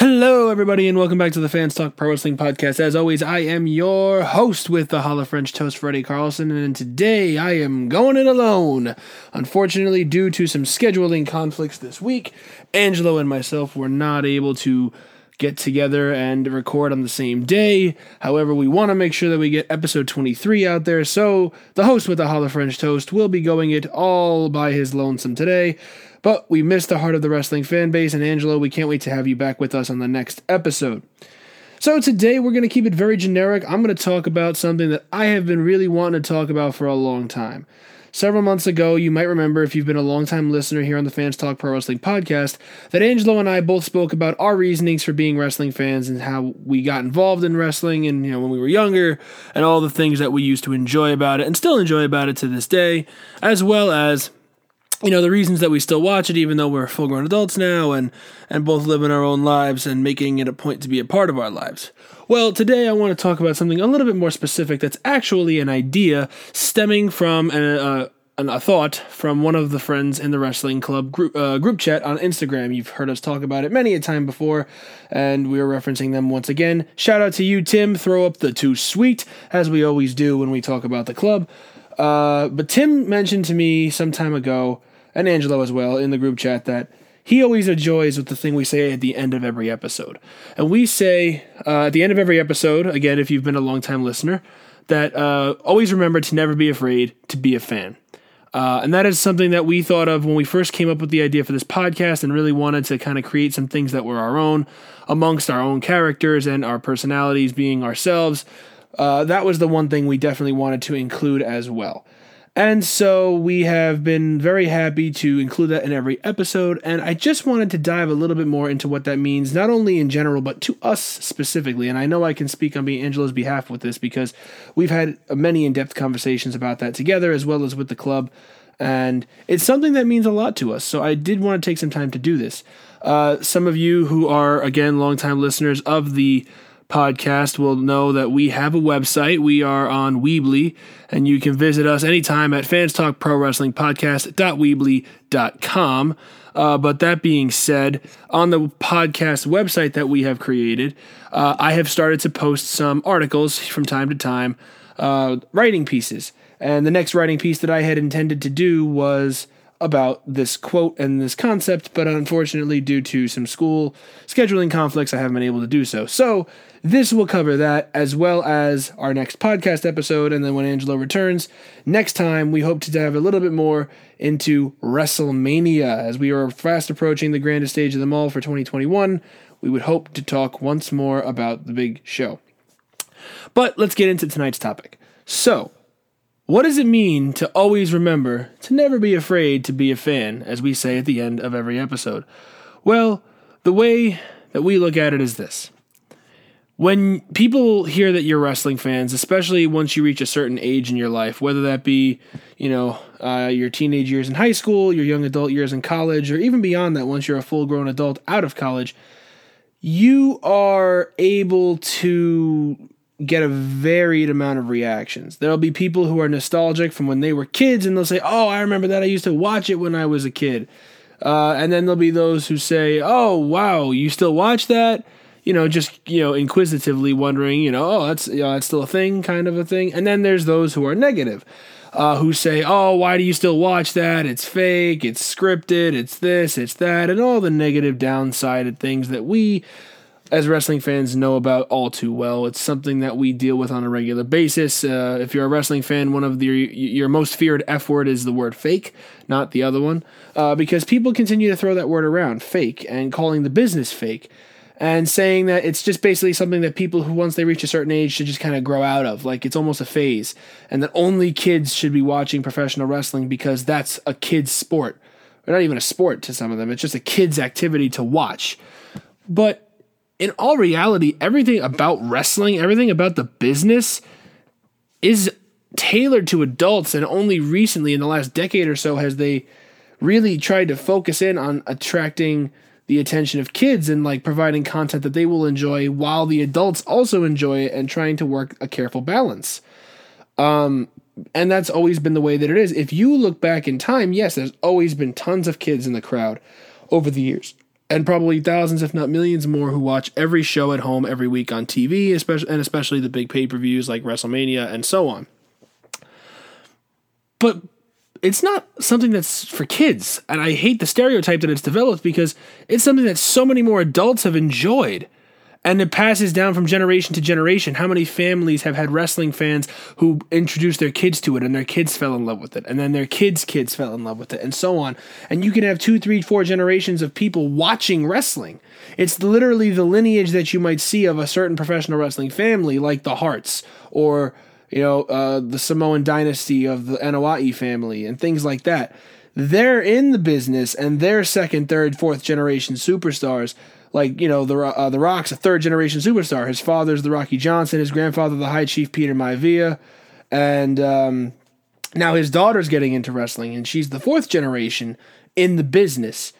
Hello, everybody, and welcome back to the Fans Talk Pro Wrestling Podcast. As always, I am your host with the Hollow French Toast, Freddy Carlson, and today I am going it alone. Unfortunately, due to some scheduling conflicts this week, Angelo and myself were not able to get together and record on the same day. However, we want to make sure that we get episode 23 out there, so the host with the Hollow French Toast will be going it all by his lonesome today. But we missed the heart of the wrestling fan base, and Angelo, we can't wait to have you back with us on the next episode. So today we're going to keep it very generic. I'm going to talk about something that I have been really wanting to talk about for a long time. Several months ago, you might remember if you've been a longtime listener here on the Fans Talk Pro Wrestling podcast, that Angelo and I both spoke about our reasonings for being wrestling fans and how we got involved in wrestling and you know when we were younger and all the things that we used to enjoy about it and still enjoy about it to this day, as well as you know the reasons that we still watch it even though we're full grown adults now and and both living our own lives and making it a point to be a part of our lives well today i want to talk about something a little bit more specific that's actually an idea stemming from a, a, a thought from one of the friends in the wrestling club group uh, group chat on Instagram. You've heard us talk about it many a time before, and we are referencing them once again. Shout out to you, Tim. Throw up the too sweet, as we always do when we talk about the club. Uh, but Tim mentioned to me some time ago and Angelo as well in the group chat that he always enjoys with the thing we say at the end of every episode. And we say uh, at the end of every episode, again, if you've been a long time listener, that uh, always remember to never be afraid to be a fan. Uh, and that is something that we thought of when we first came up with the idea for this podcast and really wanted to kind of create some things that were our own amongst our own characters and our personalities being ourselves. Uh, that was the one thing we definitely wanted to include as well. And so we have been very happy to include that in every episode. And I just wanted to dive a little bit more into what that means, not only in general, but to us specifically. And I know I can speak on Angelo's behalf with this because we've had many in depth conversations about that together, as well as with the club. And it's something that means a lot to us. So I did want to take some time to do this. Uh, some of you who are, again, longtime listeners of the podcast will know that we have a website. We are on Weebly, and you can visit us anytime at fanstalkprowrestlingpodcast.weebly.com. Uh, but that being said, on the podcast website that we have created, uh, I have started to post some articles from time to time, uh, writing pieces. And the next writing piece that I had intended to do was about this quote and this concept, but unfortunately, due to some school scheduling conflicts, I haven't been able to do so. So, this will cover that as well as our next podcast episode. And then when Angelo returns next time, we hope to dive a little bit more into WrestleMania as we are fast approaching the grandest stage of them all for 2021. We would hope to talk once more about the big show. But let's get into tonight's topic. So, what does it mean to always remember to never be afraid to be a fan, as we say at the end of every episode? Well, the way that we look at it is this. When people hear that you're wrestling fans, especially once you reach a certain age in your life, whether that be, you know, uh, your teenage years in high school, your young adult years in college, or even beyond that, once you're a full grown adult out of college, you are able to get a varied amount of reactions. There'll be people who are nostalgic from when they were kids and they'll say, Oh, I remember that. I used to watch it when I was a kid. Uh, and then there'll be those who say, Oh, wow, you still watch that? You know, just, you know, inquisitively wondering, you know, oh, that's, you know, that's still a thing, kind of a thing. And then there's those who are negative, uh, who say, oh, why do you still watch that? It's fake, it's scripted, it's this, it's that, and all the negative, downsided things that we as wrestling fans know about all too well. It's something that we deal with on a regular basis. Uh, if you're a wrestling fan, one of the your most feared F word is the word fake, not the other one, uh, because people continue to throw that word around, fake, and calling the business fake, and saying that it's just basically something that people who once they reach a certain age should just kind of grow out of, like it's almost a phase, and that only kids should be watching professional wrestling because that's a kid's sport, or not even a sport to some of them. It's just a kid's activity to watch, but in all reality, everything about wrestling, everything about the business is tailored to adults. And only recently, in the last decade or so, has they really tried to focus in on attracting the attention of kids and like providing content that they will enjoy while the adults also enjoy it and trying to work a careful balance. Um, and that's always been the way that it is. If you look back in time, yes, there's always been tons of kids in the crowd over the years and probably thousands, if not millions more, who watch every show at home every week on TV, especially and especially the big pay per views like WrestleMania and so on. But it's not something that's for kids, and I hate the stereotype that it's developed because it's something that so many more adults have enjoyed and it passes down from generation to generation. How many families have had wrestling fans who introduced their kids to it and their kids fell in love with it, and then their kids' kids fell in love with it, and so on. And you can have two, three, four generations of people watching wrestling. It's literally the lineage that you might see of a certain professional wrestling family, like the Harts or you know uh, the Samoan dynasty of the Anoa'i family and things like that. They're in the business and they're second, third, fourth generation superstars like you know the uh, the Rock's a third generation superstar. His father's the Rocky Johnson. His grandfather the High Chief Peter Maivia, and um, now his daughter's getting into wrestling, and she's the fourth generation in the business.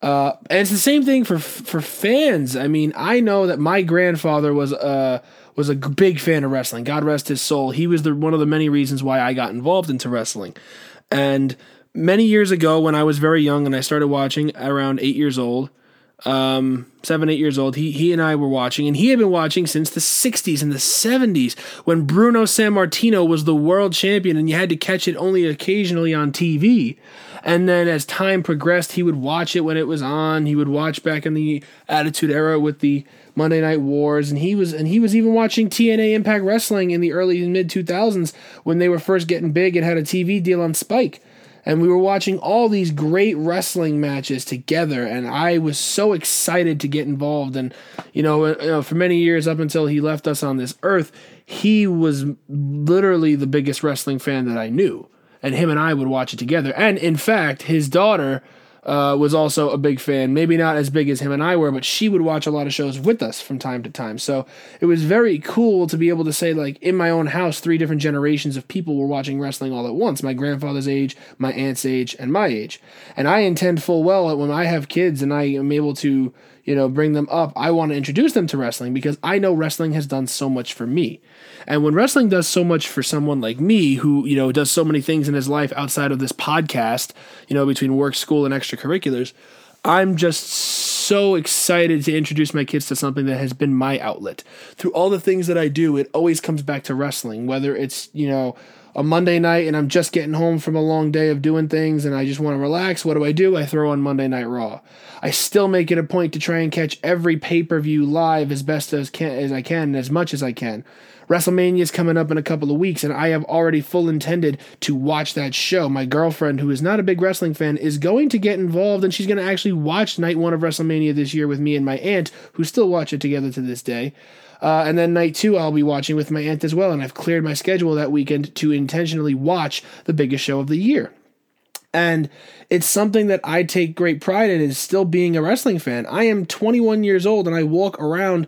Uh, and it's the same thing for for fans. I mean, I know that my grandfather was uh was a big fan of wrestling. God rest his soul. He was the one of the many reasons why I got involved into wrestling. And many years ago, when I was very young and I started watching around eight years old, um, seven, eight years old. He he and I were watching, and he had been watching since the '60s and the '70s when Bruno Sammartino was the world champion, and you had to catch it only occasionally on TV. And then as time progressed, he would watch it when it was on. He would watch back in the Attitude Era with the Monday Night Wars, and he was and he was even watching TNA Impact Wrestling in the early and mid 2000s when they were first getting big and had a TV deal on Spike and we were watching all these great wrestling matches together and i was so excited to get involved. And you know, you know, for many years up until he left us on this earth he was literally the biggest wrestling fan that i knew. And him and i would watch it together. And in fact his daughter uh, was also a big fan. Maybe not as big as him and I were, but she would watch a lot of shows with us from time to time. So it was very cool to be able to say, like, in my own house, three different generations of people were watching wrestling all at once my grandfather's age, my aunt's age, and my age. And I intend full well that when I have kids and I am able to, you know, bring them up, I want to introduce them to wrestling because I know wrestling has done so much for me. And when wrestling does so much for someone like me, who, you know, does so many things in his life outside of this podcast, you know, between work, school, and extracurriculars, I'm just so excited to introduce my kids to something that has been my outlet. Through all the things that I do, it always comes back to wrestling, whether it's, you know, a Monday night and I'm just getting home from a long day of doing things and I just want to relax, what do I do? I throw on Monday Night Raw. I still make it a point to try and catch every pay-per-view live as best as can as I can and as much as I can. WrestleMania is coming up in a couple of weeks, and I have already full intended to watch that show. My girlfriend, who is not a big wrestling fan, is going to get involved, and she's going to actually watch night one of WrestleMania this year with me and my aunt, who still watch it together to this day. Uh, and then night two, I'll be watching with my aunt as well. And I've cleared my schedule that weekend to intentionally watch the biggest show of the year. And it's something that I take great pride in is still being a wrestling fan. I am 21 years old and I walk around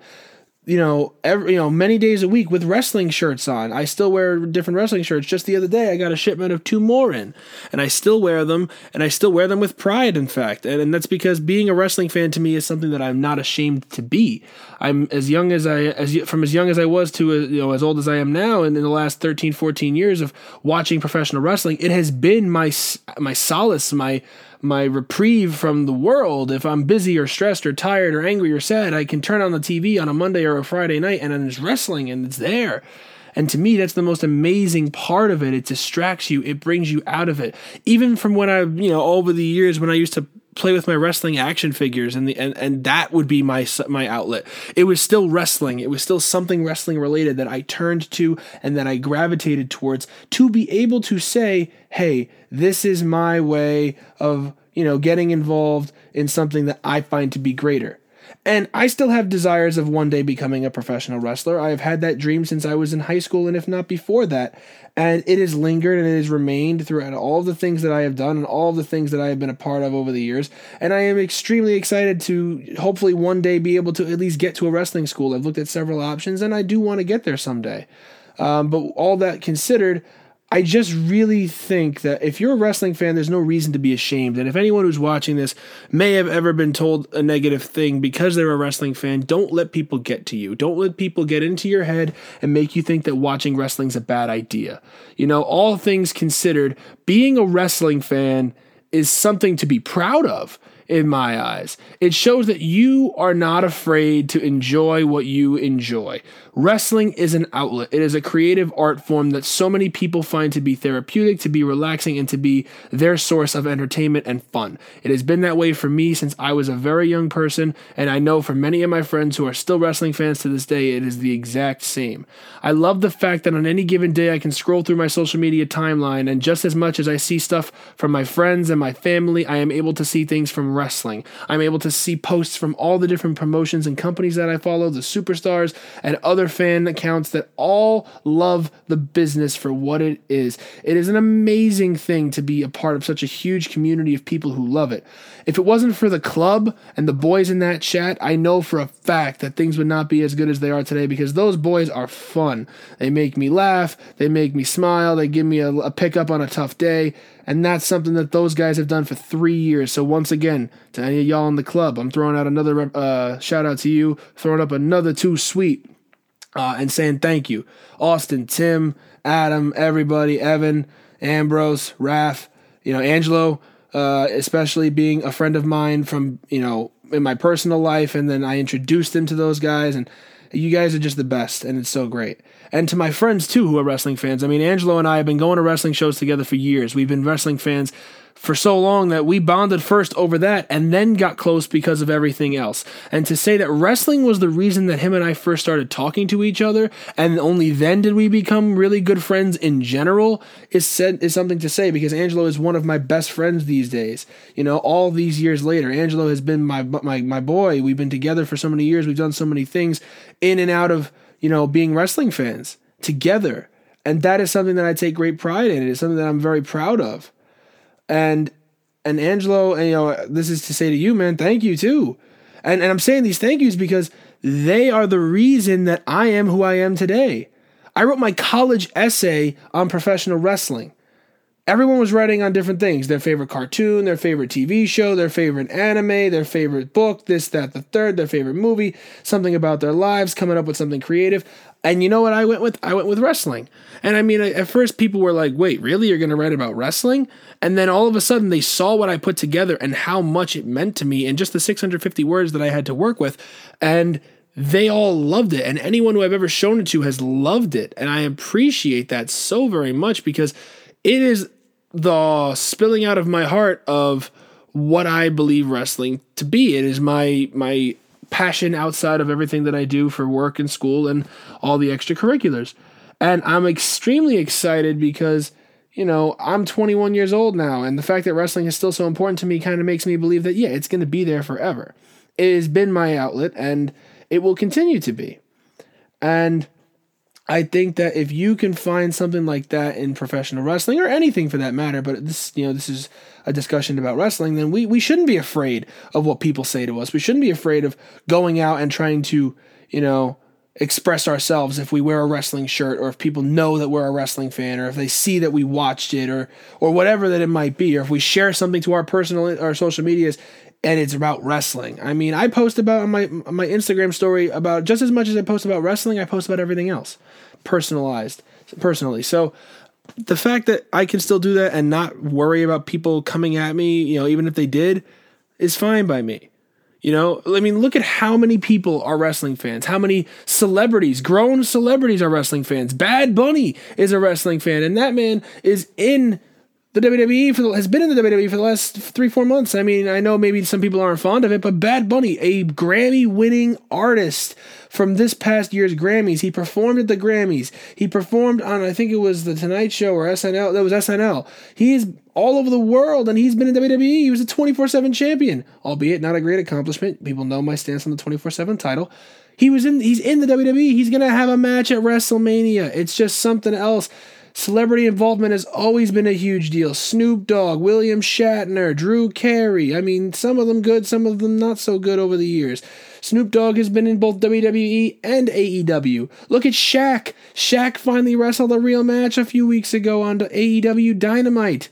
you know, every you know, many days a week with wrestling shirts on. I still wear different wrestling shirts. Just the other day, I got a shipment of two more in, and I still wear them, and I still wear them with pride. In fact, and, and that's because being a wrestling fan to me is something that I'm not ashamed to be. I'm as young as I as from as young as I was to uh, you know as old as I am now, and in the last 13, 14 years of watching professional wrestling, it has been my my solace, my my reprieve from the world. If I'm busy or stressed or tired or angry or sad, I can turn on the TV on a Monday or a Friday night and then there's wrestling and it's there. And to me, that's the most amazing part of it. It distracts you. It brings you out of it. Even from when I, you know, over the years when I used to play with my wrestling action figures and the and, and that would be my my outlet. It was still wrestling. It was still something wrestling related that I turned to and that I gravitated towards to be able to say, "Hey, this is my way of, you know, getting involved in something that I find to be greater." And I still have desires of one day becoming a professional wrestler. I have had that dream since I was in high school, and if not before that. And it has lingered and it has remained throughout all the things that I have done and all the things that I have been a part of over the years. And I am extremely excited to hopefully one day be able to at least get to a wrestling school. I've looked at several options, and I do want to get there someday. Um, but all that considered, I just really think that if you're a wrestling fan, there's no reason to be ashamed. And if anyone who's watching this may have ever been told a negative thing because they're a wrestling fan, don't let people get to you. Don't let people get into your head and make you think that watching wrestling's a bad idea. You know, all things considered, being a wrestling fan is something to be proud of. In my eyes. It shows that you are not afraid to enjoy what you enjoy. Wrestling is an outlet. It is a creative art form that so many people find to be therapeutic, to be relaxing, and to be their source of entertainment and fun. It has been that way for me since I was a very young person, and I know for many of my friends who are still wrestling fans to this day, it is the exact same. I love the fact that on any given day I can scroll through my social media timeline, and just as much as I see stuff from my friends and my family, I am able to see things from wrestling. I'm able to see posts from all the different promotions and companies that I follow, the superstars, and other fan accounts that all love the business for what it is. It is an amazing thing to be a part of such a huge community of people who love it. If it wasn't for the club and the boys in that chat, I know for a fact that things would not be as good as they are today because those boys are fun. They make me laugh, they make me smile, they give me a, a pickup on a tough day. And that's something that those guys have done for three years. So once again, to any of y'all in the club, I'm throwing out another uh, shout out to you, throwing up another too sweet uh, and saying thank you. Austin, Tim, Adam, everybody, Evan, Ambrose, Raf, you know, Angelo, uh, especially being a friend of mine from, you know, in my personal life. And then I introduced him to those guys. And you guys are just the best. And it's so great. And to my friends, too, who are wrestling fans. I mean, Angelo and I have been going to wrestling shows together for years. We've been wrestling fans for so long that we bonded first over that and then got close because of everything else. And to say that wrestling was the reason that him and I first started talking to each other and only then did we become really good friends in general is said is something to say because Angelo is one of my best friends these days. You know, all these years later, Angelo has been my my my boy. We've been together for so many years. We've done so many things in and out of, you know, being wrestling fans together. And that is something that I take great pride in. It is something that I'm very proud of. And and Angelo, and you know, this is to say to you, man, thank you too. And and I'm saying these thank yous because they are the reason that I am who I am today. I wrote my college essay on professional wrestling. Everyone was writing on different things their favorite cartoon, their favorite TV show, their favorite anime, their favorite book, this, that, the third, their favorite movie, something about their lives, coming up with something creative. And you know what I went with? I went with wrestling. And I mean, at first people were like, wait, really? You're going to write about wrestling? And then all of a sudden they saw what I put together and how much it meant to me and just the 650 words that I had to work with. And they all loved it. And anyone who I've ever shown it to has loved it. And I appreciate that so very much because it is the spilling out of my heart of what I believe wrestling to be. It is my my passion outside of everything that I do for work and school and all the extracurriculars. And I'm extremely excited because, you know, I'm 21 years old now, and the fact that wrestling is still so important to me kind of makes me believe that, yeah, it's going to be there forever. It has been my outlet, and it will continue to be. And I think that if you can find something like that in professional wrestling or anything for that matter, but this you know this is a discussion about wrestling, then we we shouldn't be afraid of what people say to us. We shouldn't be afraid of going out and trying to, you know, express ourselves if we wear a wrestling shirt or if people know that we're a wrestling fan or if they see that we watched it or or whatever that it might be or if we share something to our personal our social medias and it's about wrestling. I mean, I post about on my my Instagram story about just as much as I post about wrestling, I post about everything else personalized personally. So the fact that I can still do that and not worry about people coming at me, you know, even if they did, is fine by me. You know, I mean, look at how many people are wrestling fans. How many celebrities, grown celebrities, are wrestling fans. Bad Bunny is a wrestling fan, and that man is in the WWE for the, has been in the WWE for the last three four months. I mean, I know maybe some people aren't fond of it, but Bad Bunny, a Grammy winning artist from this past year's Grammys, he performed at the Grammys. He performed on I think it was the Tonight Show or SNL. That was SNL. He's all over the world and he's been in WWE. He was a twenty four seven champion, albeit not a great accomplishment. People know my stance on the twenty four seven title. He was in. He's in the WWE. He's gonna have a match at WrestleMania. It's just something else. Celebrity involvement has always been a huge deal. Snoop Dogg, William Shatner, Drew Carey. I mean, some of them good, some of them not so good over the years. Snoop Dogg has been in both WWE and AEW. Look at Shaq. Shaq finally wrestled a real match a few weeks ago on AEW Dynamite.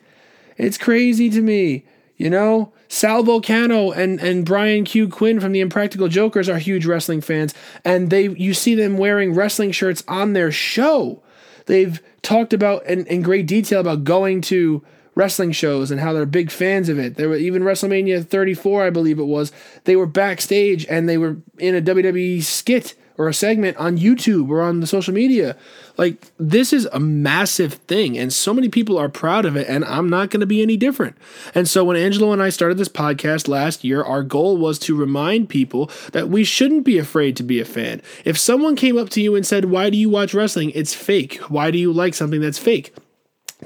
It's crazy to me. You know, Sal Vulcano and, and Brian Q. Quinn from the Impractical Jokers are huge wrestling fans, and they you see them wearing wrestling shirts on their show. They've talked about in, in great detail about going to wrestling shows and how they're big fans of it. There were even WrestleMania 34, I believe it was. They were backstage and they were in a WWE skit or a segment on YouTube or on the social media. Like this is a massive thing and so many people are proud of it and I'm not going to be any different. And so when Angelo and I started this podcast last year, our goal was to remind people that we shouldn't be afraid to be a fan. If someone came up to you and said, "Why do you watch wrestling?" It's fake. Why do you like something that's fake?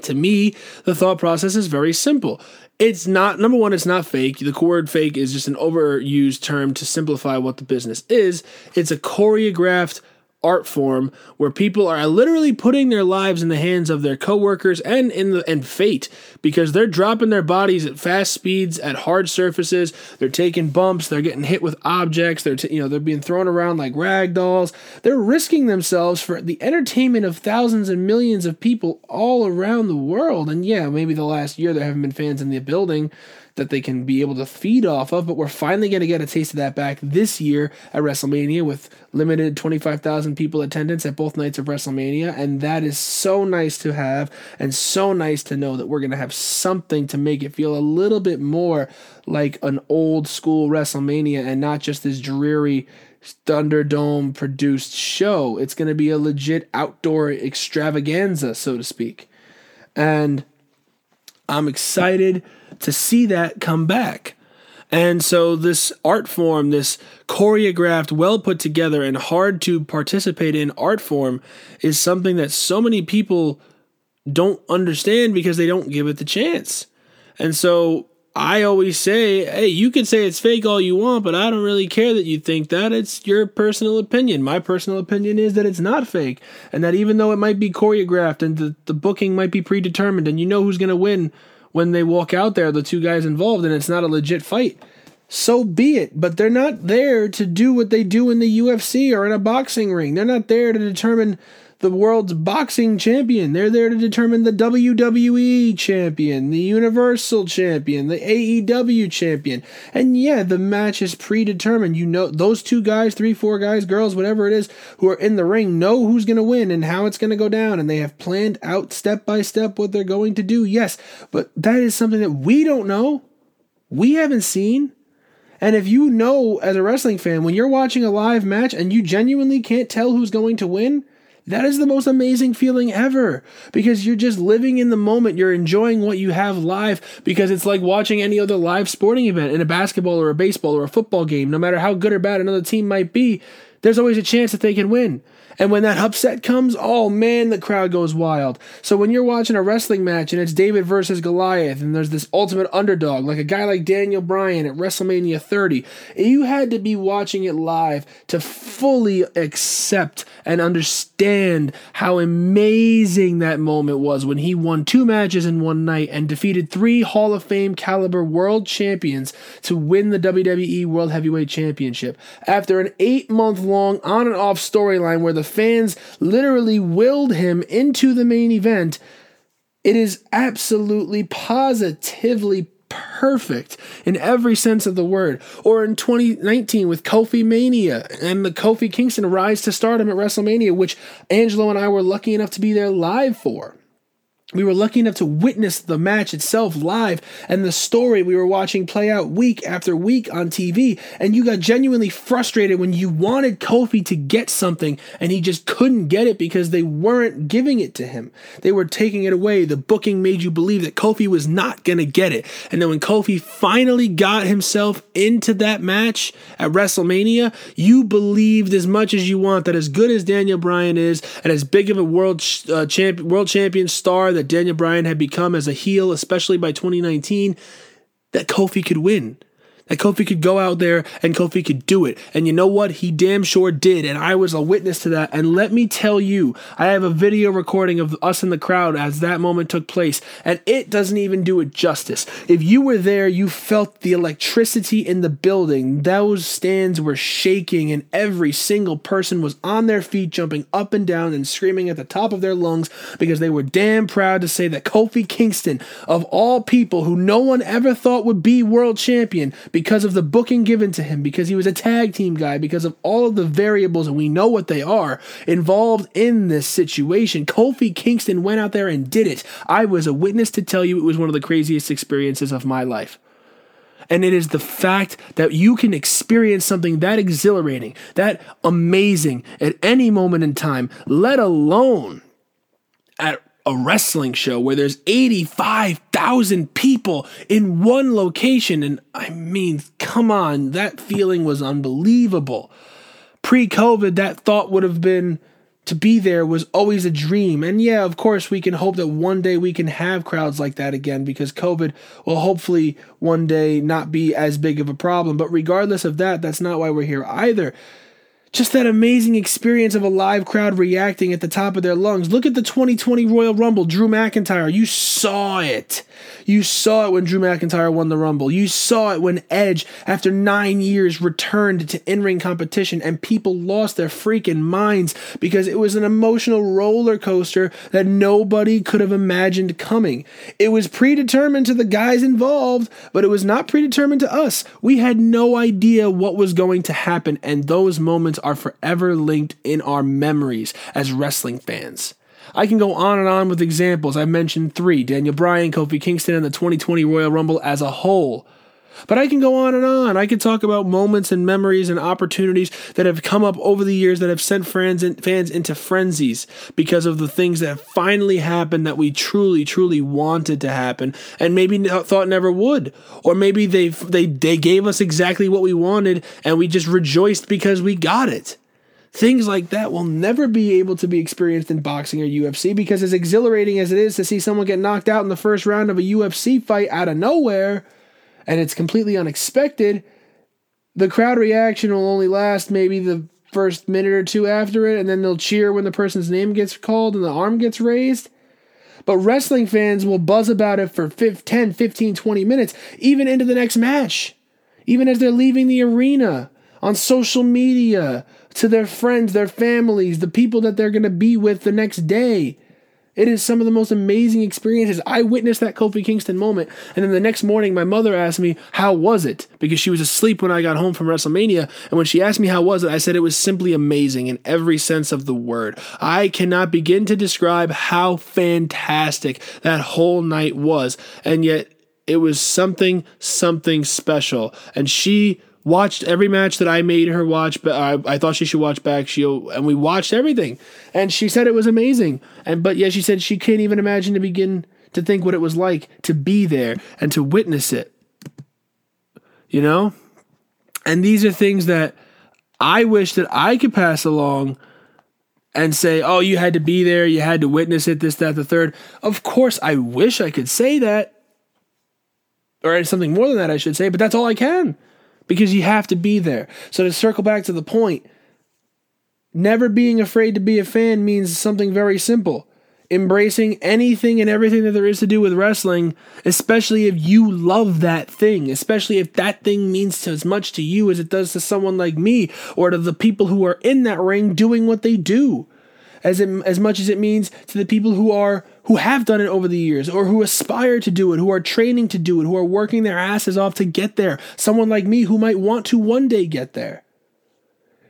To me, the thought process is very simple. It's not, number one, it's not fake. The word fake is just an overused term to simplify what the business is. It's a choreographed art form where people are literally putting their lives in the hands of their coworkers and in the and fate because they're dropping their bodies at fast speeds at hard surfaces. They're taking bumps. They're getting hit with objects. They're t- you know they're being thrown around like rag dolls. They're risking themselves for the entertainment of thousands and millions of people all around the world. And yeah maybe the last year there haven't been fans in the building that they can be able to feed off of. But we're finally going to get a taste of that back this year at WrestleMania with limited 25,000 people attendance at both nights of WrestleMania. And that is so nice to have and so nice to know that we're going to have something to make it feel a little bit more like an old school WrestleMania and not just this dreary. Thunderdome produced show. It's going to be a legit outdoor extravaganza, so to speak. And I'm excited to see that come back. And so, this art form, this choreographed, well put together, and hard to participate in art form is something that so many people don't understand because they don't give it the chance. And so, I always say, hey, you can say it's fake all you want, but I don't really care that you think that. It's your personal opinion. My personal opinion is that it's not fake. And that even though it might be choreographed and the, the booking might be predetermined and you know who's going to win when they walk out there, the two guys involved, and it's not a legit fight. So be it. But they're not there to do what they do in the UFC or in a boxing ring. They're not there to determine the world's boxing champion. They're there to determine the WWE champion, the Universal champion, the AEW champion. And yeah, the match is predetermined. You know, those two guys, three, four guys, girls, whatever it is, who are in the ring know who's going to win and how it's going to go down. And they have planned out step by step what they're going to do. Yes, but that is something that we don't know. We haven't seen. And if you know as a wrestling fan, when you're watching a live match and you genuinely can't tell who's going to win, that is the most amazing feeling ever because you're just living in the moment. You're enjoying what you have live because it's like watching any other live sporting event in a basketball or a baseball or a football game. No matter how good or bad another team might be, there's always a chance that they can win. And when that upset comes, oh man, the crowd goes wild. So when you're watching a wrestling match and it's David versus Goliath and there's this ultimate underdog, like a guy like Daniel Bryan at WrestleMania 30, you had to be watching it live to fully accept and understand how amazing that moment was when he won two matches in one night and defeated three Hall of Fame caliber world champions to win the WWE World Heavyweight Championship. After an eight month long on and off storyline where the fans literally willed him into the main event. It is absolutely positively perfect in every sense of the word. Or in 2019 with Kofi Mania and the Kofi Kingston rise to stardom at WrestleMania, which Angelo and I were lucky enough to be there live for we were lucky enough to witness the match itself live and the story we were watching play out week after week on TV. And you got genuinely frustrated when you wanted Kofi to get something and he just couldn't get it because they weren't giving it to him. They were taking it away. The booking made you believe that Kofi was not going to get it. And then when Kofi finally got himself into that match at WrestleMania, you believed as much as you want that as good as Daniel Bryan is and as big of a world, uh, champ- world champion star that Daniel Bryan had become as a heel, especially by 2019, that Kofi could win that Kofi could go out there and Kofi could do it. And you know what? He damn sure did. And I was a witness to that. And let me tell you, I have a video recording of us in the crowd as that moment took place. And it doesn't even do it justice. If you were there, you felt the electricity in the building. Those stands were shaking, and every single person was on their feet, jumping up and down and screaming at the top of their lungs because they were damn proud to say that Kofi Kingston, of all people who no one ever thought would be world champion, because of the booking given to him, because he was a tag team guy, because of all of the variables, and we know what they are involved in this situation. Kofi Kingston went out there and did it. I was a witness to tell you it was one of the craziest experiences of my life. And it is the fact that you can experience something that exhilarating, that amazing at any moment in time, let alone at a wrestling show where there's 85,000 people in one location. And I mean, come on, that feeling was unbelievable. Pre COVID, that thought would have been to be there was always a dream. And yeah, of course, we can hope that one day we can have crowds like that again because COVID will hopefully one day not be as big of a problem. But regardless of that, that's not why we're here either just that amazing experience of a live crowd reacting at the top of their lungs. Look at the 2020 Royal Rumble, Drew McIntyre. You saw it. You saw it when Drew McIntyre won the Rumble. You saw it when Edge, after nine years, returned to in ring competition and people lost their freaking minds because it was an emotional roller coaster that nobody could have imagined coming. It was predetermined to the guys involved, but it was not predetermined to us. We had no idea what was going to happen, and those moments are forever linked in our memories as wrestling fans. I can go on and on with examples. I've mentioned three Daniel Bryan, Kofi Kingston, and the 2020 Royal Rumble as a whole. But I can go on and on. I can talk about moments and memories and opportunities that have come up over the years that have sent fans, fans into frenzies because of the things that finally happened that we truly, truly wanted to happen and maybe uh, thought never would. Or maybe they they they gave us exactly what we wanted and we just rejoiced because we got it. Things like that will never be able to be experienced in boxing or UFC because, as exhilarating as it is to see someone get knocked out in the first round of a UFC fight out of nowhere and it's completely unexpected, the crowd reaction will only last maybe the first minute or two after it, and then they'll cheer when the person's name gets called and the arm gets raised. But wrestling fans will buzz about it for 10, 15, 20 minutes, even into the next match, even as they're leaving the arena on social media, to their friends, their families, the people that they're going to be with the next day. It is some of the most amazing experiences. I witnessed that Kofi Kingston moment, and then the next morning, my mother asked me, How was it? Because she was asleep when I got home from WrestleMania. And when she asked me how was it, I said it was simply amazing in every sense of the word. I cannot begin to describe how fantastic that whole night was. And yet, it was something, something special. And she watched every match that I made her watch, but I, I thought she should watch back. She and we watched everything, and she said it was amazing. And but yeah, she said she can't even imagine to begin to think what it was like to be there and to witness it. You know, and these are things that I wish that I could pass along and say, "Oh, you had to be there, you had to witness it, this, that, the third. Of course, I wish I could say that, or something more than that, I should say. But that's all I can because you have to be there. So to circle back to the point, never being afraid to be a fan means something very simple. Embracing anything and everything that there is to do with wrestling, especially if you love that thing, especially if that thing means as much to you as it does to someone like me or to the people who are in that ring doing what they do as it, as much as it means to the people who are who have done it over the years or who aspire to do it, who are training to do it, who are working their asses off to get there. Someone like me who might want to one day get there.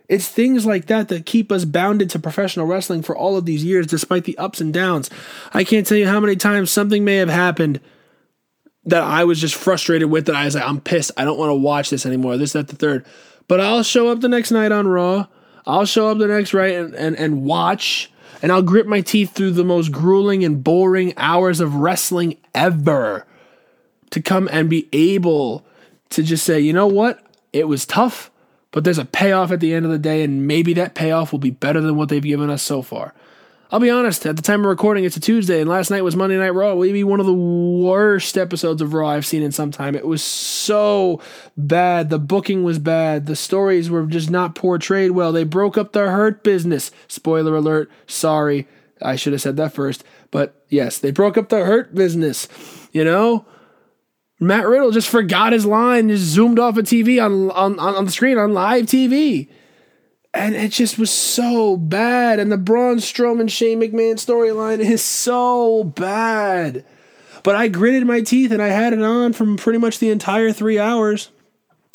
It's things like that that keep us bounded to professional wrestling for all of these years, despite the ups and downs. I can't tell you how many times something may have happened that I was just frustrated with that I was like, I'm pissed. I don't want to watch this anymore. This, that, the third. But I'll show up the next night on Raw I'll show up the next right and, and, and watch, and I'll grit my teeth through the most grueling and boring hours of wrestling ever to come and be able to just say, you know what? It was tough, but there's a payoff at the end of the day, and maybe that payoff will be better than what they've given us so far. I'll be honest, at the time of recording, it's a Tuesday, and last night was Monday Night Raw. Maybe one of the worst episodes of Raw I've seen in some time. It was so bad. The booking was bad. The stories were just not portrayed well. They broke up the Hurt business. Spoiler alert. Sorry. I should have said that first. But yes, they broke up the Hurt business. You know? Matt Riddle just forgot his line, just zoomed off a TV on, on, on the screen on live TV and it just was so bad. And the Braun Strowman Shane McMahon storyline is so bad. But I gritted my teeth and I had it on from pretty much the entire three hours.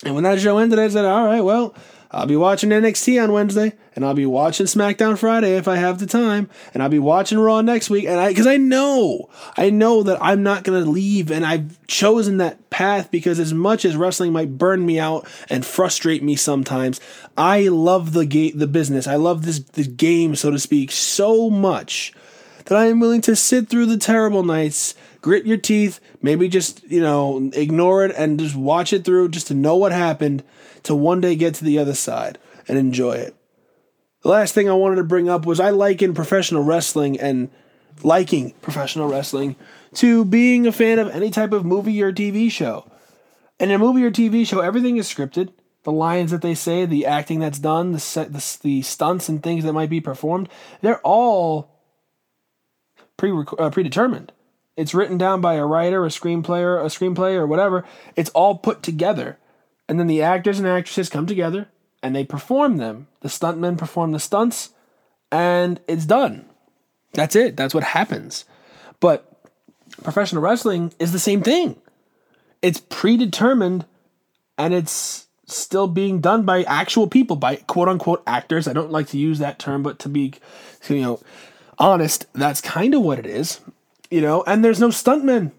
And when that show ended, I said, all right, well, I'll be watching NXT on Wednesday, and I'll be watching SmackDown Friday if I have the time, and I'll be watching Raw next week. And I, because I know, I know that I'm not going to leave, and I've chosen that path because as much as wrestling might burn me out and frustrate me sometimes, I love the game, the business. I love this, this game, so to speak, so much that I am willing to sit through the terrible nights, grit your teeth, maybe just, you know, ignore it and just watch it through just to know what happened to one day get to the other side and enjoy it. The last thing I wanted to bring up was I liken professional wrestling and liking professional wrestling to being a fan of any type of movie or TV show. And In a movie or TV show, everything is scripted. The lines that they say, the acting that's done, the, set, the, the stunts and things that might be performed, they're all uh, predetermined. It's written down by a writer, a screenplayer, a screenplay, or whatever. It's all put together. And then the actors and actresses come together and they perform them. The stuntmen perform the stunts and it's done. That's it. That's what happens. But professional wrestling is the same thing. It's predetermined and it's still being done by actual people, by quote unquote actors. I don't like to use that term, but to be, you know, honest, that's kind of what it is. You know, and there's no stuntmen.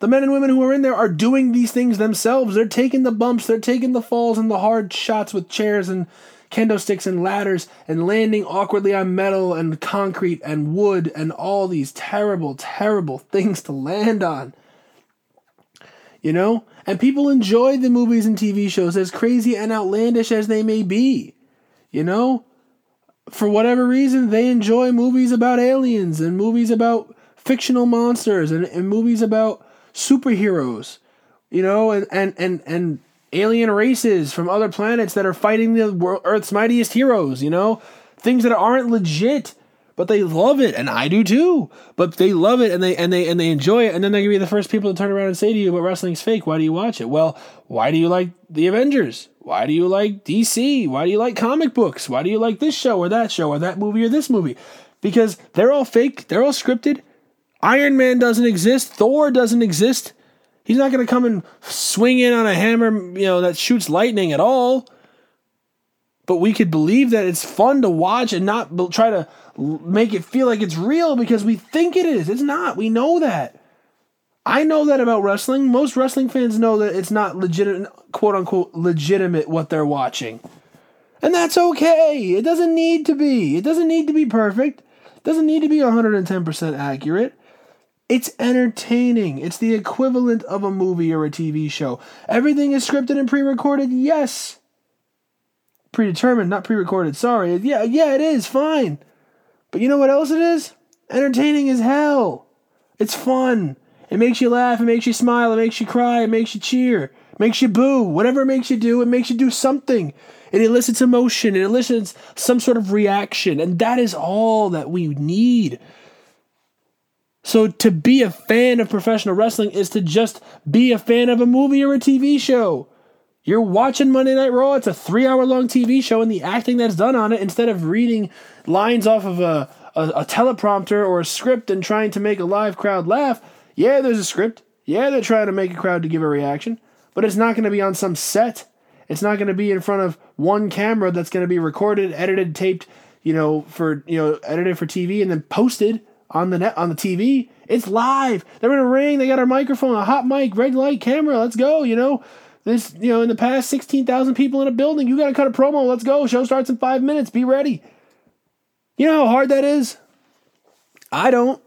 The men and women who are in there are doing these things themselves. They're taking the bumps, they're taking the falls and the hard shots with chairs and kendo sticks and ladders and landing awkwardly on metal and concrete and wood and all these terrible, terrible things to land on. You know? And people enjoy the movies and TV shows as crazy and outlandish as they may be. You know? For whatever reason, they enjoy movies about aliens and movies about fictional monsters and, and movies about superheroes, you know, and and and and alien races from other planets that are fighting the world, Earth's mightiest heroes, you know, things that aren't legit, but they love it, and I do too. But they love it, and they and they and they enjoy it, and then they're gonna be the first people to turn around and say to you, "But wrestling's fake. Why do you watch it?" Well, why do you like the Avengers? Why do you like DC? Why do you like comic books? Why do you like this show or that show or that movie or this movie? Because they're all fake. They're all scripted Iron Man doesn't exist. Thor doesn't exist. He's not going to come and swing in on a hammer, you know, that shoots lightning at all. But we could believe that it's fun to watch and not try to make it feel like it's real because we think it is. It's not. We know that. I know that about wrestling. Most wrestling fans know that it's not legitimate, quote unquote, legitimate what they're watching. And that's okay. It doesn't need to be. It doesn't need to be perfect. It doesn't need to be 110% accurate. It's entertaining. It's the equivalent of a movie or a TV show. Everything is scripted and pre-recorded. Yes. Predetermined, not pre-recorded. Sorry. Yeah, yeah, it is. Fine. But you know what else it is? Entertaining as hell. It's fun. It makes you laugh, it makes you smile, it makes you cry, it makes you cheer, it makes you boo. Whatever it makes you do, it makes you do something. It elicits emotion, it elicits some sort of reaction, and that is all that we need so to be a fan of professional wrestling is to just be a fan of a movie or a TV show. You're watching Monday Night Raw. It's a three hour long TV show, and the acting that's done on it, instead of reading lines off of a, a, a, teleprompter or a script and trying to make a live crowd laugh, yeah, there's a script. Yeah, they're trying to make a crowd to give a reaction, but it's not going to be on some set. It's not going to be in front of one camera that's going to be recorded, edited, taped, you know, for you know, edited for TV and then posted on the net on the TV. It's live. They're in a ring. They got our microphone, a hot mic, red light, camera. Let's go. You know, this. You know, in the past, sixteen thousand people in a building. You got to cut a promo. Let's go. Show starts in five minutes. Be ready. You know how hard that is. I don't.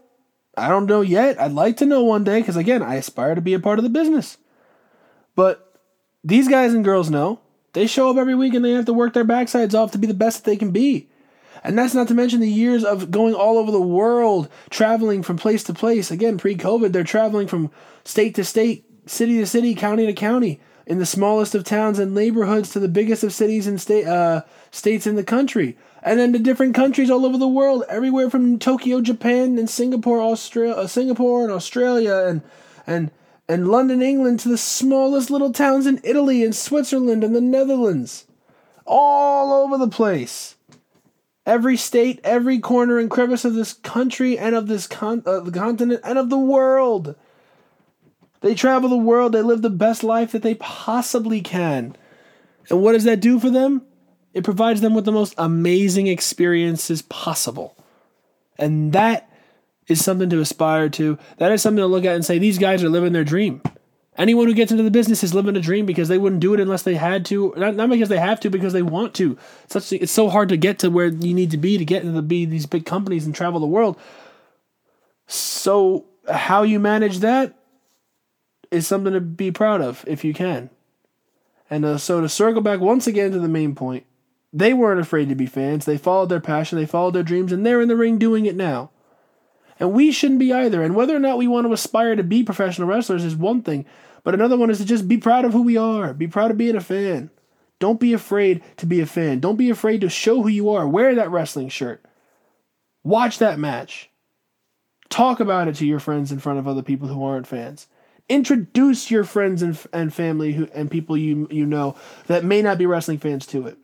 I don't know yet. I'd like to know one day because again, I aspire to be a part of the business. But these guys and girls know. They show up every week and they have to work their backsides off to be the best that they can be. And that's not to mention the years of going all over the world, traveling from place to place. Again, pre COVID, they're traveling from state to state, city to city, county to county, in the smallest of towns and neighborhoods to the biggest of cities and uh, states in the country. And then to different countries all over the world, everywhere from Tokyo, Japan, and Singapore, Australia, uh, Singapore and Australia, and and and London, England, to the smallest little towns in Italy and Switzerland and the Netherlands, all over the place every state, every corner and crevice of this country and of this con- uh, the continent and of the world. They travel the world, they live the best life that they possibly can. And what does that do for them? It provides them with the most amazing experiences possible. And that is something to aspire to. That is something to look at and say, these guys are living their dream. Anyone who gets into the business is living a dream because they wouldn't do it unless they had to. Not, not because they have to, because they want to. Such it's so hard to get to where you need to be to get into the, be these big companies and travel the world. So how you manage that is something to be proud of if you can. And uh, so to circle back once again to the main point, they weren't afraid to be fans. They followed their passion, they followed their dreams, and they're in the ring doing it now. And we shouldn't be either. And whether or not we want to aspire to be professional wrestlers is one thing, but another one is to just be proud of who we are. Be proud of being a fan. Don't be afraid to be a fan. Don't be afraid to show who you are. Wear that wrestling shirt. Watch that match. Talk about it to your friends in front of other people who aren't fans. Introduce your friends and, and family who, and people you, you know that may not be wrestling fans to it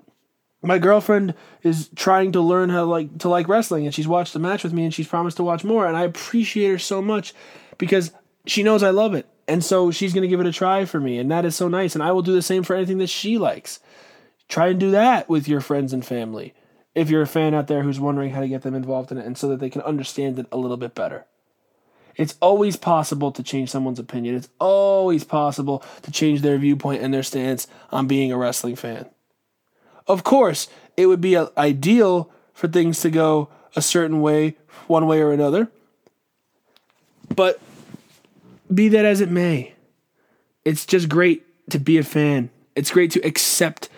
my girlfriend is trying to learn how to like to like wrestling and she's watched a match with me and she's promised to watch more and I appreciate her so much because she knows I love it. And so she's going to give it a try for me and that is so nice and I will do the same for anything that she likes. Try and do that with your friends and family. If you're a fan out there who's wondering how to get them involved in it and so that they can understand it a little bit better. It's always possible to change someone's opinion. It's always possible to change their viewpoint and their stance on being a wrestling fan. Of course, it would be uh, ideal for things to go a certain way, one way or another. But be that as it may, it's just great to be a fan. It's great to accept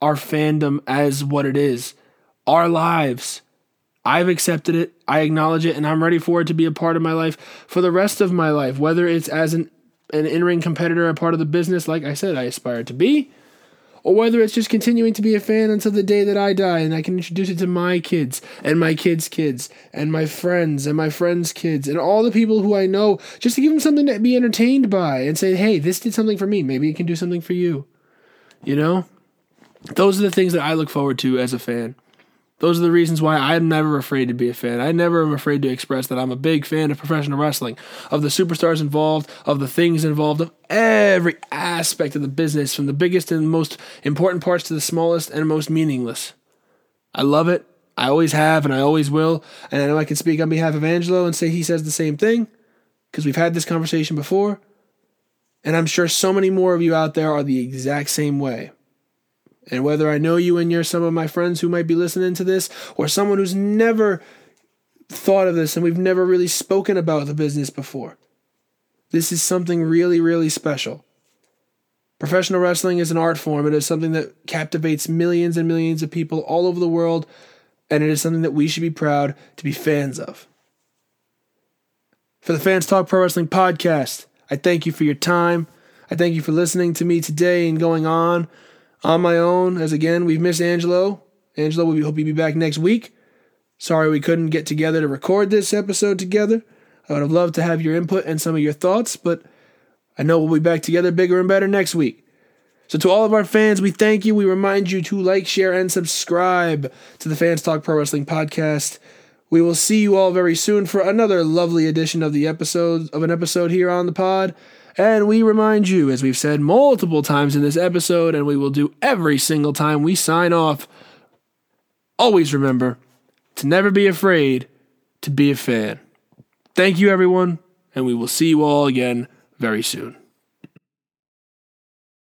our fandom as what it is, our lives. I've accepted it, I acknowledge it, and I'm ready for it to be a part of my life for the rest of my life, whether it's as an, an in ring competitor, a part of the business, like I said, I aspire to be, or whether it's just continuing to be a fan until the day that I die and I can introduce it to my kids and my kids' kids and my friends and my friends' kids and all the people who I know just to give them something to be entertained by and say, hey, this did something for me. Maybe it can do something for you. You know? Those are the things that I look forward to as a fan. Those are the reasons why I'm never afraid to be a fan. I never am afraid to express that I'm a big fan of professional wrestling, of the superstars involved, of the things involved, of every aspect of the business, from the biggest and most important parts to the smallest and most meaningless. I love it. I always have, and I always will. And I know I can speak on behalf of Angelo and say he says the same thing because we've had this conversation before. And I'm sure so many more of you out there are the exact same way. And whether I know you and you're some of my friends who might be listening to this, or someone who's never thought of this and we've never really spoken about the business before, this is something really, really special. Professional wrestling is an art form. It is something that captivates millions and millions of people all over the world, and it is something that we should be proud to be fans of. For the Fans Talk Pro Wrestling podcast, I thank you for your time. I thank you for listening to me today and going on on my own, as again, we've missed Angelo. Angelo, we hope you'll be back next week. Sorry we couldn't get together to record this episode together. I would have loved to have your input and some of your thoughts, but I know we'll be back together bigger and better next week. So, to all of our fans, we thank you. We remind you to like, share, and subscribe to the Fans Talk Pro Wrestling podcast. We will see you all very soon for another lovely edition of the episode of an episode here on the pod. And we remind you, as we've said multiple times in this episode, and we will do every single time we sign off, always remember to never be afraid to be a fan. Thank you, everyone, and we will see you all again very soon.